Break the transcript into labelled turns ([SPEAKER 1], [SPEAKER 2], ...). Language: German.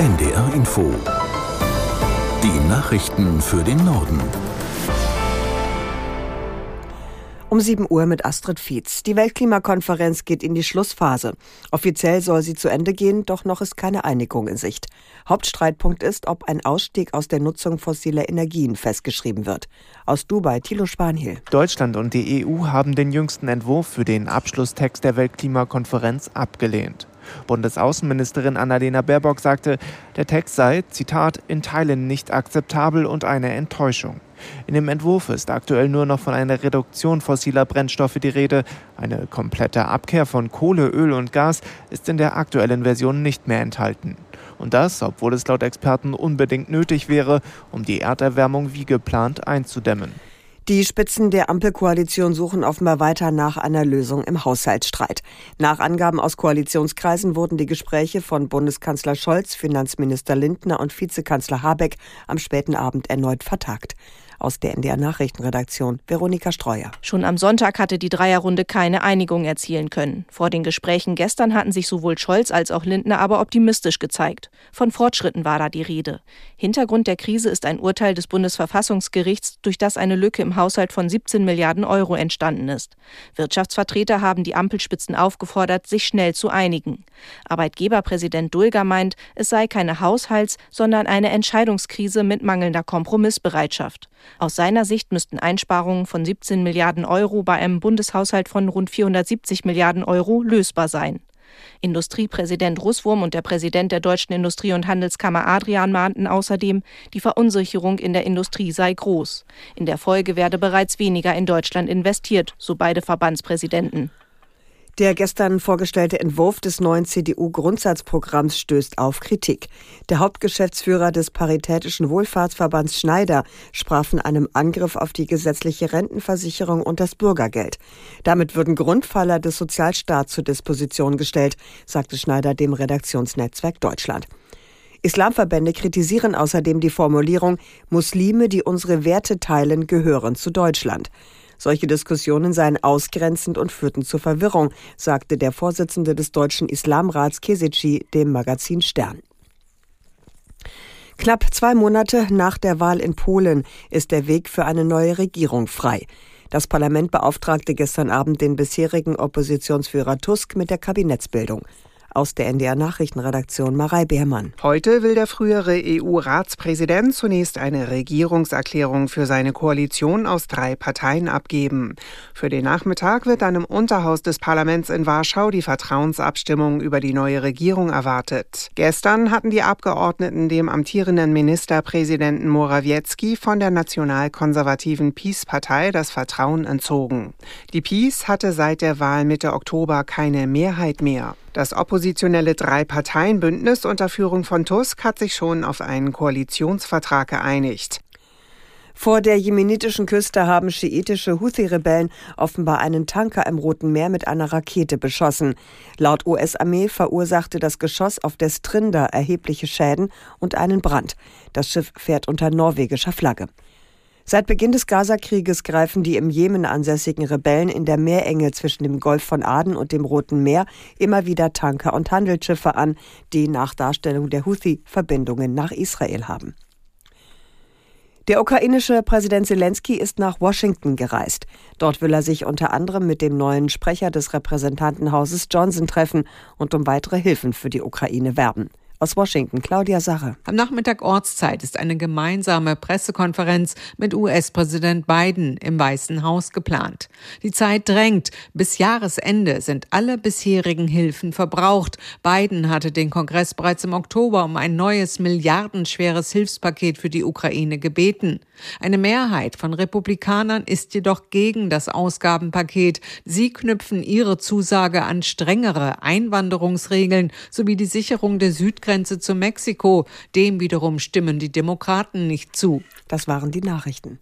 [SPEAKER 1] NDR Info. Die Nachrichten für den Norden.
[SPEAKER 2] Um 7 Uhr mit Astrid Fietz. Die Weltklimakonferenz geht in die Schlussphase. Offiziell soll sie zu Ende gehen, doch noch ist keine Einigung in Sicht. Hauptstreitpunkt ist, ob ein Ausstieg aus der Nutzung fossiler Energien festgeschrieben wird. Aus Dubai, Thilo Spanhiel.
[SPEAKER 3] Deutschland und die EU haben den jüngsten Entwurf für den Abschlusstext der Weltklimakonferenz abgelehnt. Bundesaußenministerin Annalena Baerbock sagte, der Text sei, Zitat, in Teilen nicht akzeptabel und eine Enttäuschung. In dem Entwurf ist aktuell nur noch von einer Reduktion fossiler Brennstoffe die Rede. Eine komplette Abkehr von Kohle, Öl und Gas ist in der aktuellen Version nicht mehr enthalten. Und das, obwohl es laut Experten unbedingt nötig wäre, um die Erderwärmung wie geplant einzudämmen.
[SPEAKER 2] Die Spitzen der Ampelkoalition suchen offenbar weiter nach einer Lösung im Haushaltsstreit. Nach Angaben aus Koalitionskreisen wurden die Gespräche von Bundeskanzler Scholz, Finanzminister Lindner und Vizekanzler Habeck am späten Abend erneut vertagt. Aus der NDR Nachrichtenredaktion Veronika Streuer.
[SPEAKER 4] Schon am Sonntag hatte die Dreierrunde keine Einigung erzielen können. Vor den Gesprächen gestern hatten sich sowohl Scholz als auch Lindner aber optimistisch gezeigt. Von Fortschritten war da die Rede. Hintergrund der Krise ist ein Urteil des Bundesverfassungsgerichts, durch das eine Lücke im Haushalt von 17 Milliarden Euro entstanden ist. Wirtschaftsvertreter haben die Ampelspitzen aufgefordert, sich schnell zu einigen. Arbeitgeberpräsident Dulger meint, es sei keine Haushalts-, sondern eine Entscheidungskrise mit mangelnder Kompromissbereitschaft. Aus seiner Sicht müssten Einsparungen von 17 Milliarden Euro bei einem Bundeshaushalt von rund 470 Milliarden Euro lösbar sein. Industriepräsident Russwurm und der Präsident der Deutschen Industrie- und Handelskammer Adrian mahnten außerdem, die Verunsicherung in der Industrie sei groß. In der Folge werde bereits weniger in Deutschland investiert, so beide Verbandspräsidenten.
[SPEAKER 2] Der gestern vorgestellte Entwurf des neuen CDU-Grundsatzprogramms stößt auf Kritik. Der Hauptgeschäftsführer des Paritätischen Wohlfahrtsverbands Schneider sprach von einem Angriff auf die gesetzliche Rentenversicherung und das Bürgergeld. Damit würden Grundpfeiler des Sozialstaats zur Disposition gestellt, sagte Schneider dem Redaktionsnetzwerk Deutschland. Islamverbände kritisieren außerdem die Formulierung Muslime, die unsere Werte teilen, gehören zu Deutschland. Solche Diskussionen seien ausgrenzend und führten zur Verwirrung, sagte der Vorsitzende des Deutschen Islamrats Kesici dem Magazin Stern. Knapp zwei Monate nach der Wahl in Polen ist der Weg für eine neue Regierung frei. Das Parlament beauftragte gestern Abend den bisherigen Oppositionsführer Tusk mit der Kabinettsbildung. Aus der NDR Nachrichtenredaktion Marei Beermann.
[SPEAKER 5] Heute will der frühere EU-Ratspräsident zunächst eine Regierungserklärung für seine Koalition aus drei Parteien abgeben. Für den Nachmittag wird dann im Unterhaus des Parlaments in Warschau die Vertrauensabstimmung über die neue Regierung erwartet. Gestern hatten die Abgeordneten dem amtierenden Ministerpräsidenten Morawiecki von der nationalkonservativen PiS-Partei das Vertrauen entzogen. Die PiS hatte seit der Wahl Mitte Oktober keine Mehrheit mehr. Das oppositionelle Drei-Parteien-Bündnis unter Führung von Tusk hat sich schon auf einen Koalitionsvertrag geeinigt.
[SPEAKER 2] Vor der jemenitischen Küste haben schiitische Houthi-Rebellen offenbar einen Tanker im Roten Meer mit einer Rakete beschossen. Laut US-Armee verursachte das Geschoss auf der Strinder erhebliche Schäden und einen Brand. Das Schiff fährt unter norwegischer Flagge. Seit Beginn des Gazakrieges greifen die im Jemen ansässigen Rebellen in der Meerenge zwischen dem Golf von Aden und dem Roten Meer immer wieder Tanker und Handelsschiffe an, die nach Darstellung der Houthi Verbindungen nach Israel haben. Der ukrainische Präsident Zelensky ist nach Washington gereist. Dort will er sich unter anderem mit dem neuen Sprecher des Repräsentantenhauses Johnson treffen und um weitere Hilfen für die Ukraine werben. Aus Washington, Claudia Sache.
[SPEAKER 6] Am Nachmittag Ortszeit ist eine gemeinsame Pressekonferenz mit US-Präsident Biden im Weißen Haus geplant. Die Zeit drängt. Bis Jahresende sind alle bisherigen Hilfen verbraucht. Biden hatte den Kongress bereits im Oktober um ein neues milliardenschweres Hilfspaket für die Ukraine gebeten. Eine Mehrheit von Republikanern ist jedoch gegen das Ausgabenpaket. Sie knüpfen ihre Zusage an strengere Einwanderungsregeln sowie die Sicherung der Südgrenze Grenze zu Mexiko. Dem wiederum stimmen die Demokraten nicht zu.
[SPEAKER 2] Das waren die Nachrichten.